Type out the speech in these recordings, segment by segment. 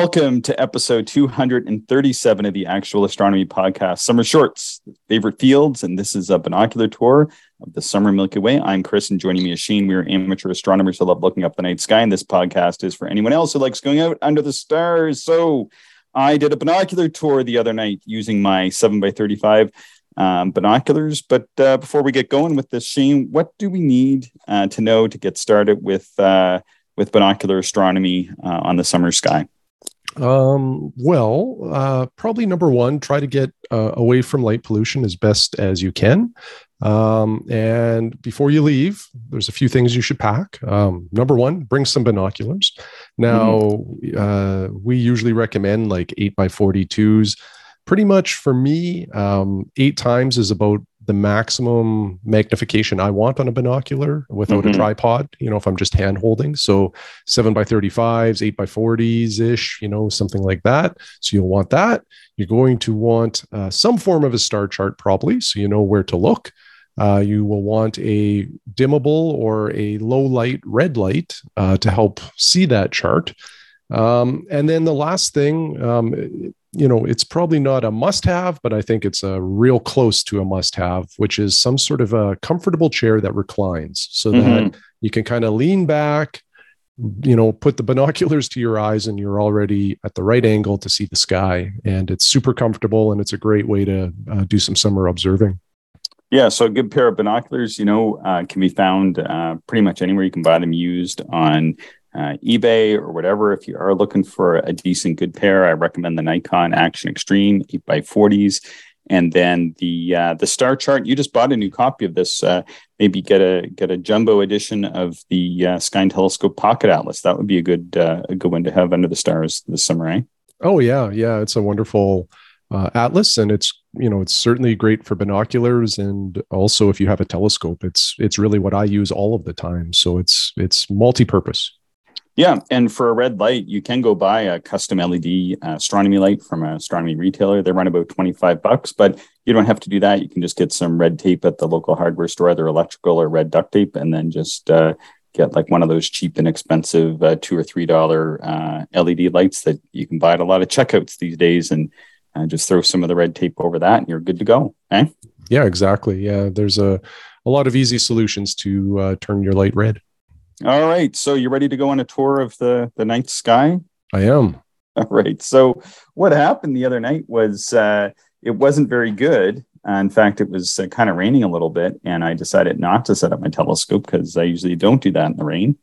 Welcome to episode 237 of the Actual Astronomy Podcast, Summer Shorts, favorite fields. And this is a binocular tour of the summer Milky Way. I'm Chris, and joining me is Shane. We are amateur astronomers who love looking up the night sky. And this podcast is for anyone else who likes going out under the stars. So I did a binocular tour the other night using my 7 by 35 um, binoculars. But uh, before we get going with this, Shane, what do we need uh, to know to get started with? Uh, with binocular astronomy uh, on the summer sky? Um, well, uh, probably number one, try to get uh, away from light pollution as best as you can. Um, and before you leave, there's a few things you should pack. Um, number one, bring some binoculars. Now, mm-hmm. uh, we usually recommend like 8 by 42s. Pretty much for me, um, eight times is about the maximum magnification I want on a binocular without mm-hmm. a tripod, you know, if I'm just hand holding. So seven by 35s, eight by 40s ish, you know, something like that. So you'll want that. You're going to want uh, some form of a star chart, probably, so you know where to look. Uh, you will want a dimmable or a low light red light uh, to help see that chart. Um, and then the last thing, um, you know, it's probably not a must have, but I think it's a real close to a must have, which is some sort of a comfortable chair that reclines so mm-hmm. that you can kind of lean back, you know, put the binoculars to your eyes and you're already at the right angle to see the sky. And it's super comfortable and it's a great way to uh, do some summer observing. Yeah, so a good pair of binoculars, you know, uh, can be found uh, pretty much anywhere. You can buy them used on uh, eBay or whatever. If you are looking for a decent good pair, I recommend the Nikon Action Extreme 8x40s. And then the uh, the star chart. You just bought a new copy of this. Uh, maybe get a get a jumbo edition of the uh, Sky and Telescope Pocket Atlas. That would be a good uh, a good one to have under the stars this summer, eh? Oh yeah, yeah. It's a wonderful uh, atlas, and it's you know it's certainly great for binoculars, and also if you have a telescope, it's it's really what I use all of the time. So it's it's multi-purpose. Yeah, and for a red light, you can go buy a custom LED uh, astronomy light from an astronomy retailer. They run about 25 bucks, but you don't have to do that. You can just get some red tape at the local hardware store, either electrical or red duct tape, and then just uh, get like one of those cheap, inexpensive uh, two or three dollar uh, LED lights that you can buy at a lot of checkouts these days, and uh, just throw some of the red tape over that, and you're good to go. Eh? Yeah, exactly. Yeah, there's a a lot of easy solutions to uh, turn your light red. All right. So you're ready to go on a tour of the the night sky? I am. All right. So what happened the other night was uh, it wasn't very good. Uh, in fact, it was uh, kind of raining a little bit, and I decided not to set up my telescope because I usually don't do that in the rain.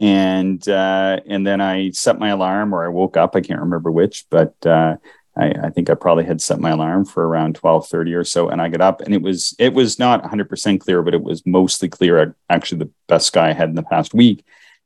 And uh, and then I set my alarm, or I woke up. I can't remember which, but uh, I, I, think I probably had set my alarm for around twelve thirty or so, and I got up, and it was it was not one hundred percent clear, but it was mostly clear. Actually, the best sky I had in the past week,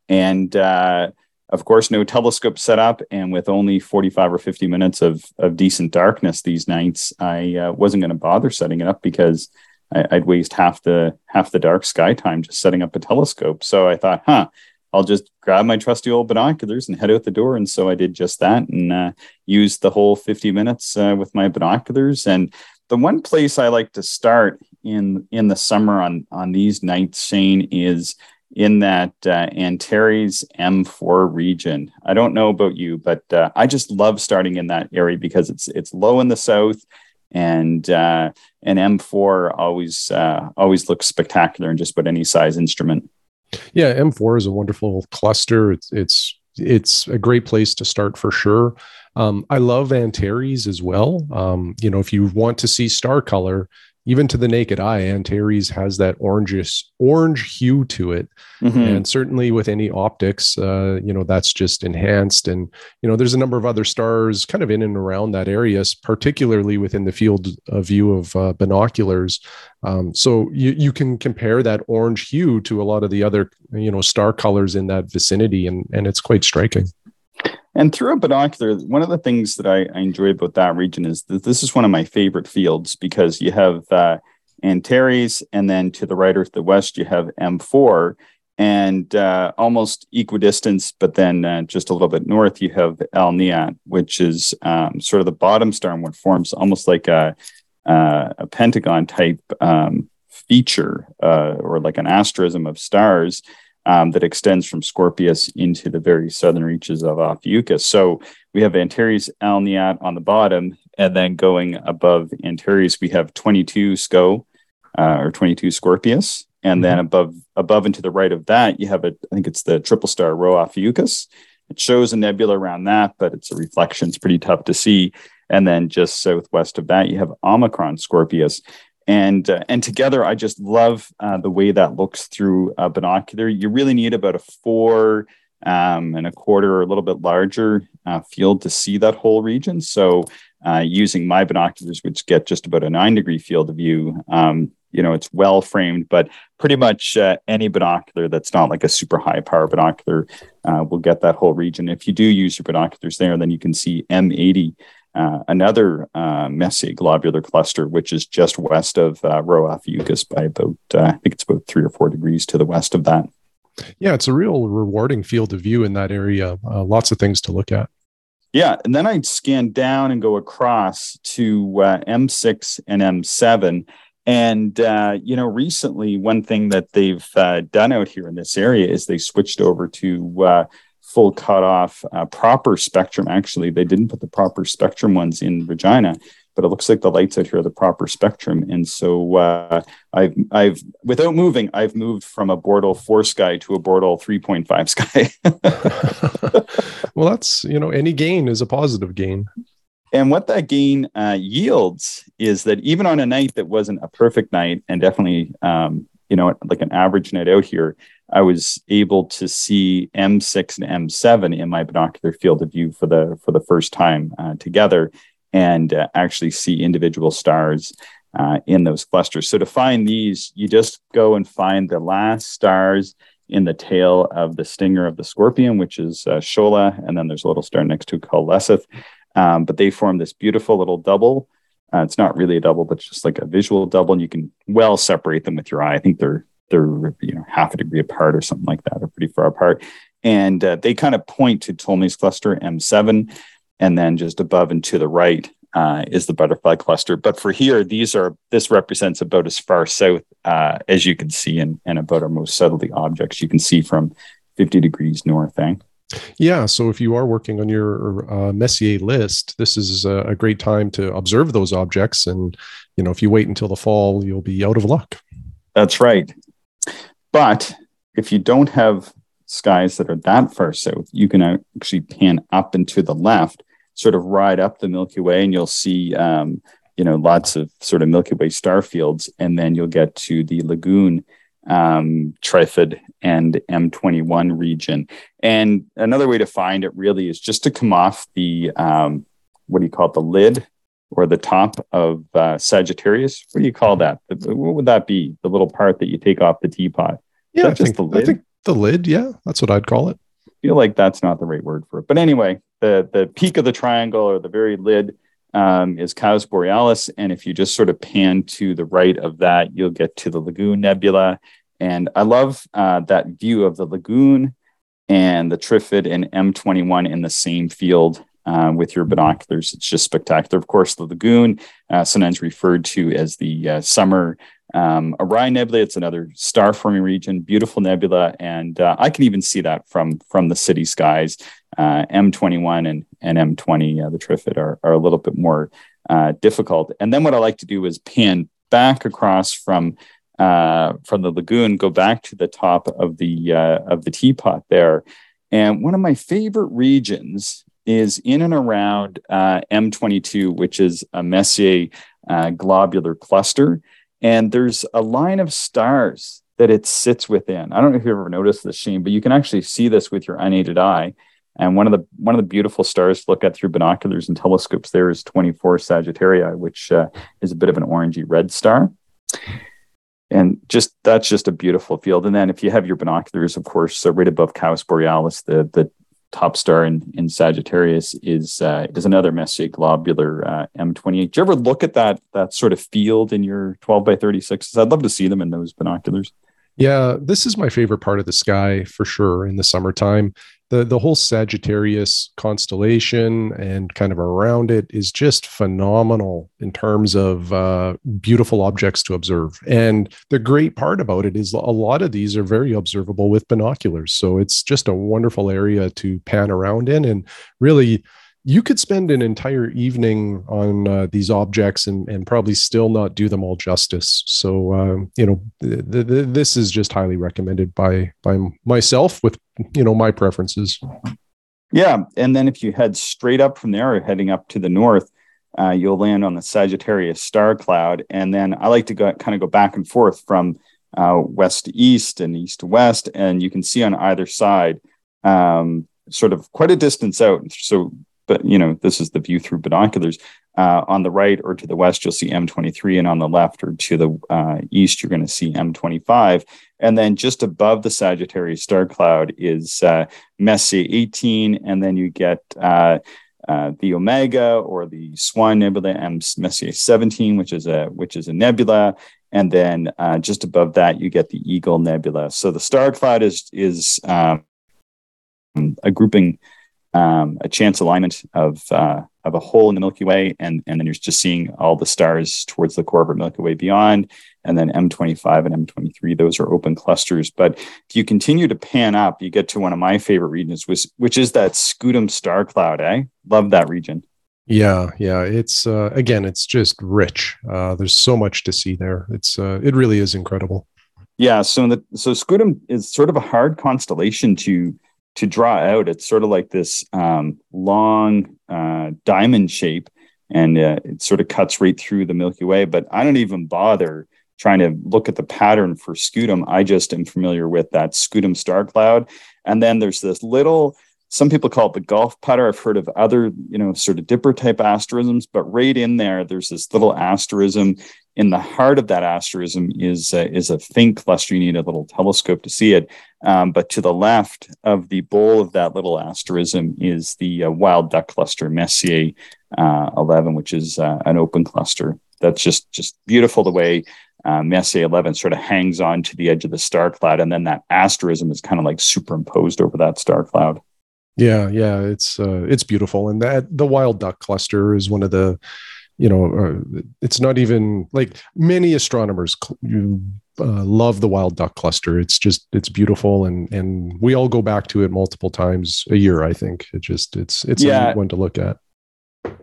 and uh, of course, no telescope set up, and with only forty five or fifty minutes of of decent darkness these nights, I uh, wasn't going to bother setting it up because I, I'd waste half the half the dark sky time just setting up a telescope. So I thought, huh I'll just grab my trusty old binoculars and head out the door. And so I did just that and uh, used the whole 50 minutes uh, with my binoculars. And the one place I like to start in in the summer on on these nights, Shane, is in that uh, Antares M4 region. I don't know about you, but uh, I just love starting in that area because it's it's low in the south, and uh, an M4 always uh, always looks spectacular in just about any size instrument. Yeah, M4 is a wonderful cluster. It's it's it's a great place to start for sure. Um, I love Antares as well. Um, you know, if you want to see star color, even to the naked eye, Antares has that orangish orange hue to it, mm-hmm. and certainly with any optics, uh, you know that's just enhanced. And you know, there's a number of other stars kind of in and around that area, particularly within the field of view of uh, binoculars. Um, so you you can compare that orange hue to a lot of the other you know star colors in that vicinity, and and it's quite striking. And through a binocular, one of the things that I, I, enjoy about that region is that this is one of my favorite fields because you have uh, Antares, and then to the right or to the west, you have M4, and uh, almost equidistant, but then uh, just a little bit north, you have Alniyat, which is um, sort of the bottom star and what forms almost like a, uh, a pentagon type um, feature uh, or like an asterism of stars um, that extends from Scorpius into the very southern reaches of Ophiuchus. So we have Antares Alniyat on the bottom, and then going above Antares, we have 22 SCO uh, or 22 Scorpius. And mm-hmm. then above above and to the right of that, you have a, I think it's the triple star Rho Ophiuchus. It shows a nebula around that, but it's a reflection. It's pretty tough to see. And then just southwest of that, you have Omicron Scorpius. And, uh, and together, I just love uh, the way that looks through a binocular. You really need about a four um, and a quarter or a little bit larger uh, field to see that whole region. So uh, using my binoculars, which get just about a nine degree field of view, um, you know, it's well framed, but pretty much uh, any binocular that's not like a super high power binocular uh, will get that whole region. If you do use your binoculars there, then you can see M80, uh, another uh, Messier globular cluster, which is just west of uh, Rho Ophiuchus by about, uh, I think it's about three or four degrees to the west of that. Yeah, it's a real rewarding field of view in that area. Uh, lots of things to look at. Yeah, and then I'd scan down and go across to uh, M6 and M7. And uh, you know, recently, one thing that they've uh, done out here in this area is they switched over to uh, full cutoff uh, proper spectrum. Actually, they didn't put the proper spectrum ones in Regina, but it looks like the lights out here are the proper spectrum. And so uh, I've, I've, without moving, I've moved from a Bortle 4 sky to a Bortle 3.5 sky. well, that's, you know, any gain is a positive gain. And what that gain uh, yields is that even on a night that wasn't a perfect night and definitely, um, you know, like an average night out here, I was able to see M6 and M7 in my binocular field of view for the for the first time uh, together, and uh, actually see individual stars uh, in those clusters. So to find these, you just go and find the last stars in the tail of the stinger of the scorpion, which is uh, Shaula, and then there's a little star next to called Lesath. Um, but they form this beautiful little double. Uh, it's not really a double, but just like a visual double, and you can well separate them with your eye. I think they're they're you know half a degree apart or something like that, or pretty far apart. And uh, they kind of point to Ptolemy's cluster M7, and then just above and to the right uh, is the butterfly cluster. But for here, these are this represents about as far south uh, as you can see, and, and about our most southerly objects you can see from 50 degrees north. Eh? Yeah, so if you are working on your uh, Messier list, this is a, a great time to observe those objects. And you know, if you wait until the fall, you'll be out of luck. That's right. But if you don't have skies that are that far south, you can actually pan up and to the left sort of ride up the Milky Way and you'll see, um, you know, lots of sort of Milky Way star fields. And then you'll get to the lagoon um, Trifid and M21 region. And another way to find it really is just to come off the, um, what do you call it, the lid or the top of uh, Sagittarius. What do you call that? What would that be? The little part that you take off the teapot? Yeah, I think, I think the lid. Yeah, that's what I'd call it. I feel like that's not the right word for it. But anyway, the the peak of the triangle or the very lid um, is Kaus Borealis, and if you just sort of pan to the right of that, you'll get to the Lagoon Nebula. And I love uh, that view of the lagoon and the Trifid and M21 in the same field uh, with your binoculars. It's just spectacular. Of course, the lagoon, uh, sometimes referred to as the uh, summer um, Orion Nebula. It's another star forming region, beautiful nebula, and uh, I can even see that from from the city skies. Uh, M21 and, and M20, uh, the Trifid, are, are a little bit more difficult. And then what I like to do is pan back across from from the lagoon, go back to the top of the of the teapot there. And one of my favorite regions is in and around uh, M22, which is a Messier uh, globular cluster. And there's a line of stars that it sits within. I don't know if you've ever noticed this, Shane, but you can actually see this with your unaided eye. And one of the one of the beautiful stars to look at through binoculars and telescopes there is 24 Sagittarii, which uh, is a bit of an orangey red star. And just that's just a beautiful field. And then if you have your binoculars, of course, so right above Kaus Borealis, the the top star in, in Sagittarius is uh, is another Messier globular uh, M28. Do you ever look at that that sort of field in your 12 by 36s? I'd love to see them in those binoculars. Yeah, this is my favorite part of the sky for sure in the summertime the the whole Sagittarius constellation and kind of around it is just phenomenal in terms of uh, beautiful objects to observe. And the great part about it is a lot of these are very observable with binoculars, so it's just a wonderful area to pan around in and really you could spend an entire evening on uh, these objects and, and probably still not do them all justice. So, uh, you know, th- th- this is just highly recommended by by myself with you know my preferences. Yeah, and then if you head straight up from there, heading up to the north, uh, you'll land on the Sagittarius star cloud, and then I like to go kind of go back and forth from uh, west to east and east to west, and you can see on either side, um, sort of quite a distance out. So, but you know, this is the view through binoculars. Uh, on the right or to the west, you'll see M23, and on the left or to the uh, east, you're going to see M25. And then just above the Sagittarius star cloud is uh, Messier 18, and then you get uh, uh, the Omega or the Swan Nebula M Messier 17, which is a which is a nebula, and then uh, just above that you get the Eagle Nebula. So the star cloud is is um, a grouping, um, a chance alignment of uh, of a hole in the Milky Way, and and then you're just seeing all the stars towards the core of our Milky Way beyond, and then M25 and M23. Those are open clusters. But if you continue to pan up, you get to one of my favorite regions, which which is that Scutum star cloud. Eh, love that region. Yeah, yeah. It's uh, again, it's just rich. Uh, there's so much to see there. It's uh, it really is incredible. Yeah. So the so Scutum is sort of a hard constellation to to draw out. It's sort of like this um, long uh, diamond shape, and uh, it sort of cuts right through the Milky Way. But I don't even bother trying to look at the pattern for Scutum. I just am familiar with that Scutum star cloud, and then there's this little some people call it the golf putter. I've heard of other, you know, sort of dipper type asterisms, but right in there, there's this little asterism. In the heart of that asterism is is a faint cluster. You need a little telescope to see it. Um, but to the left of the bowl of that little asterism is the uh, wild duck cluster, Messier uh, 11, which is uh, an open cluster. That's just just beautiful the way uh, Messier 11 sort of hangs on to the edge of the star cloud, and then that asterism is kind of like superimposed over that star cloud. Yeah, yeah, it's uh, it's beautiful, and that the wild duck cluster is one of the, you know, uh, it's not even like many astronomers cl- uh, love the wild duck cluster. It's just it's beautiful, and and we all go back to it multiple times a year. I think it just it's it's yeah. a one to look at.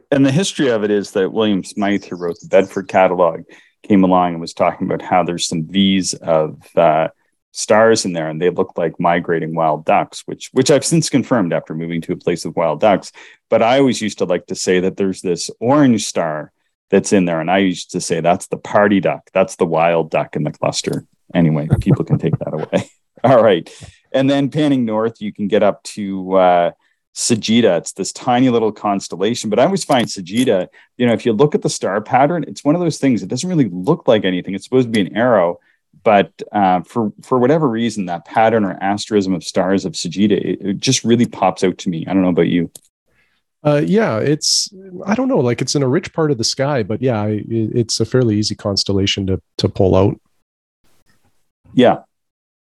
And the history of it is that William Smyth, who wrote the Bedford Catalog, came along and was talking about how there's some V's of uh, stars in there and they look like migrating wild ducks which which i've since confirmed after moving to a place of wild ducks but i always used to like to say that there's this orange star that's in there and i used to say that's the party duck that's the wild duck in the cluster anyway people can take that away all right and then panning north you can get up to uh, Sagitta. It's this tiny little constellation, but I always find Sagitta, you know, if you look at the star pattern, it's one of those things. It doesn't really look like anything. It's supposed to be an arrow, but uh, for for whatever reason, that pattern or asterism of stars of Sagitta, it, it just really pops out to me. I don't know about you. Uh, yeah, it's I don't know, like it's in a rich part of the sky, but yeah, it, it's a fairly easy constellation to to pull out. Yeah,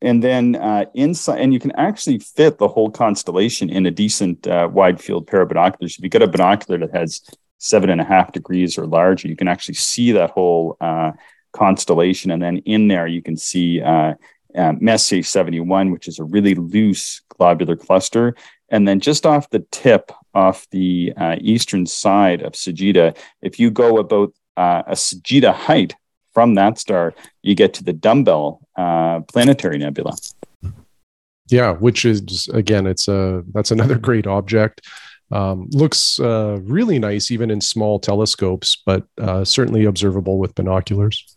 and then uh, inside, and you can actually fit the whole constellation in a decent uh, wide field pair of binoculars. If you get a binocular that has seven and a half degrees or larger, you can actually see that whole uh, constellation. And then in there, you can see uh, uh, Messier 71, which is a really loose globular cluster. And then just off the tip, off the uh, eastern side of Sagitta, if you go about uh, a Sagitta height from that star, you get to the Dumbbell uh, Planetary Nebula. Yeah, which is again, it's a that's another great object. Um, looks uh, really nice even in small telescopes, but uh, certainly observable with binoculars.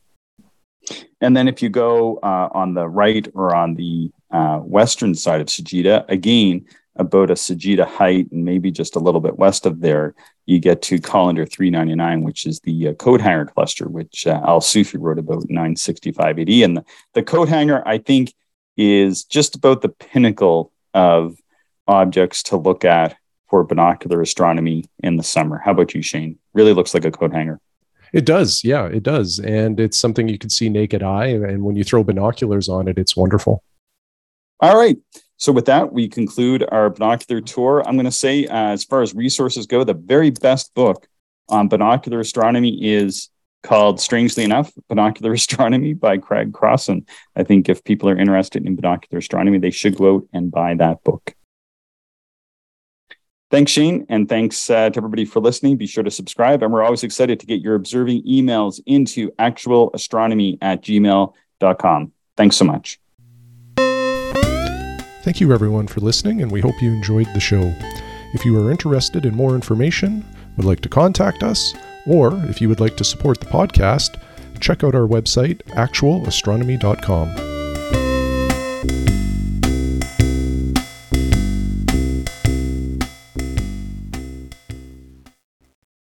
And then if you go uh, on the right or on the uh, western side of Sagitta, again, about a Sagitta height and maybe just a little bit west of there, you get to Collinder 399, which is the uh, coat hanger cluster, which uh, Al Sufi wrote about 965 AD. And the, the coat hanger, I think, is just about the pinnacle of objects to look at for binocular astronomy in the summer. How about you, Shane? Really looks like a coat hanger. It does. Yeah, it does. And it's something you can see naked eye. And when you throw binoculars on it, it's wonderful. All right. So, with that, we conclude our binocular tour. I'm going to say, uh, as far as resources go, the very best book on binocular astronomy is called, strangely enough, Binocular Astronomy by Craig Crossen. I think if people are interested in binocular astronomy, they should go out and buy that book. Thanks, Shane, and thanks uh, to everybody for listening. Be sure to subscribe, and we're always excited to get your observing emails into actualastronomy at gmail.com. Thanks so much. Thank you, everyone, for listening, and we hope you enjoyed the show. If you are interested in more information, would like to contact us, or if you would like to support the podcast, check out our website, actualastronomy.com.